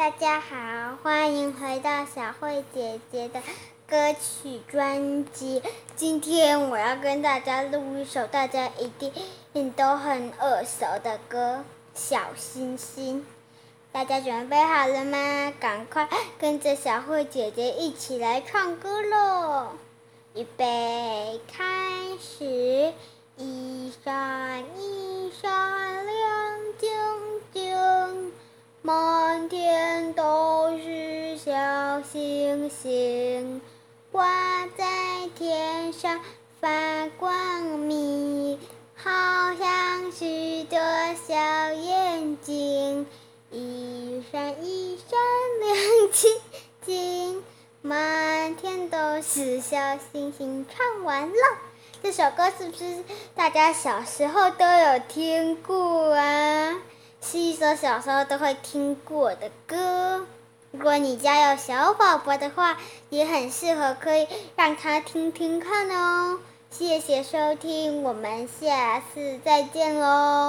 大家好，欢迎回到小慧姐姐的歌曲专辑。今天我要跟大家录一首大家一定都很耳熟的歌《小星星》。大家准备好了吗？赶快跟着小慧姐姐一起来唱歌喽！预备，开始，一闪一闪小星星，挂在天上发光明，好像许多小眼睛，一闪一闪亮晶晶。满天都是小星星，唱完了。这首歌是不是大家小时候都有听过啊？是一首小时候都会听过的歌。如果你家有小宝宝的话，也很适合可以让他听听看哦。谢谢收听，我们下次再见喽。